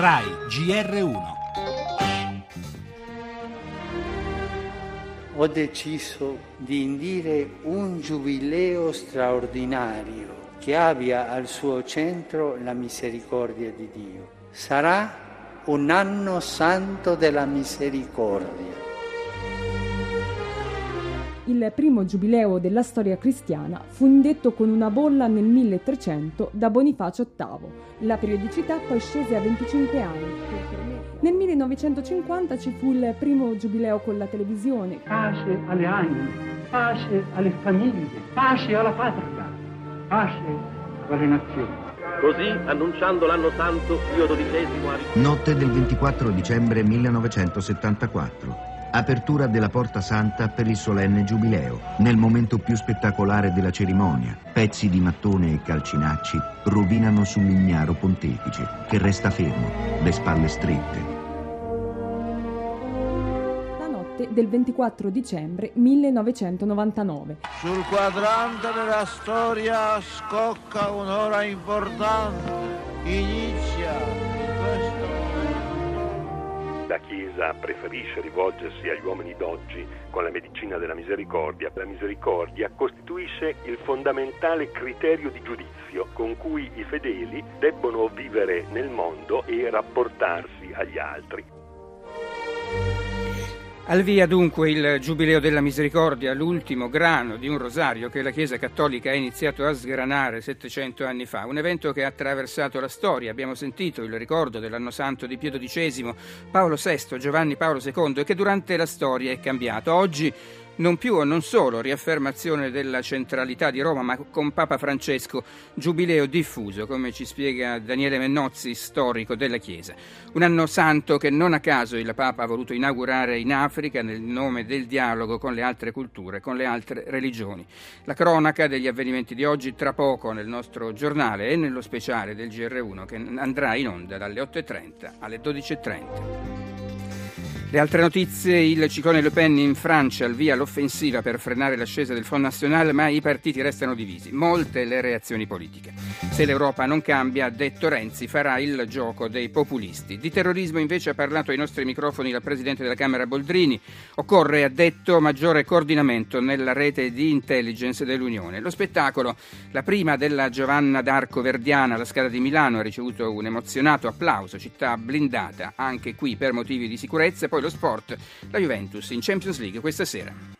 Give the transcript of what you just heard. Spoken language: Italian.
RAI GR1 Ho deciso di indire un giubileo straordinario che abbia al suo centro la misericordia di Dio. Sarà un anno santo della misericordia. Il primo giubileo della storia cristiana fu indetto con una bolla nel 1300 da Bonifacio VIII. La periodicità poi scese a 25 anni. Nel 1950 ci fu il primo giubileo con la televisione. Pace alle anime, pace alle famiglie, pace alla patria, pace alle nazioni. Così, annunciando l'anno santo, Pio XII ha... Notte del 24 dicembre 1974. Apertura della Porta Santa per il solenne giubileo. Nel momento più spettacolare della cerimonia, pezzi di mattone e calcinacci rovinano sull'ignaro pontefice, che resta fermo, le spalle strette. La notte del 24 dicembre 1999. Sul quadrante della storia scocca un'ora importante. Inizia la Chiesa preferisce rivolgersi agli uomini d'oggi con la medicina della misericordia. La misericordia costituisce il fondamentale criterio di giudizio con cui i fedeli debbono vivere nel mondo e rapportarsi agli altri. Al via dunque il Giubileo della Misericordia, l'ultimo grano di un rosario che la Chiesa Cattolica ha iniziato a sgranare 700 anni fa, un evento che ha attraversato la storia. Abbiamo sentito il ricordo dell'anno santo di Pio XII, Paolo VI, Giovanni Paolo II e che durante la storia è cambiato. Oggi non più o non solo riaffermazione della centralità di Roma, ma con Papa Francesco giubileo diffuso, come ci spiega Daniele Mennozzi, storico della Chiesa. Un anno santo che non a caso il Papa ha voluto inaugurare in Africa nel nome del dialogo con le altre culture, con le altre religioni. La cronaca degli avvenimenti di oggi tra poco nel nostro giornale e nello speciale del GR1 che andrà in onda dalle 8.30 alle 12.30. Le altre notizie, il ciclone Le Pen in Francia al via l'offensiva per frenare l'ascesa del Front National, ma i partiti restano divisi. Molte le reazioni politiche. Se l'Europa non cambia, ha detto Renzi, farà il gioco dei populisti. Di terrorismo invece ha parlato ai nostri microfoni la Presidente della Camera Boldrini. Occorre, ha detto, maggiore coordinamento nella rete di intelligence dell'Unione. Lo spettacolo, la prima della Giovanna d'Arco Verdiana alla Scala di Milano, ha ricevuto un emozionato applauso, città blindata anche qui per motivi di sicurezza poi lo sport, la Juventus in Champions League questa sera.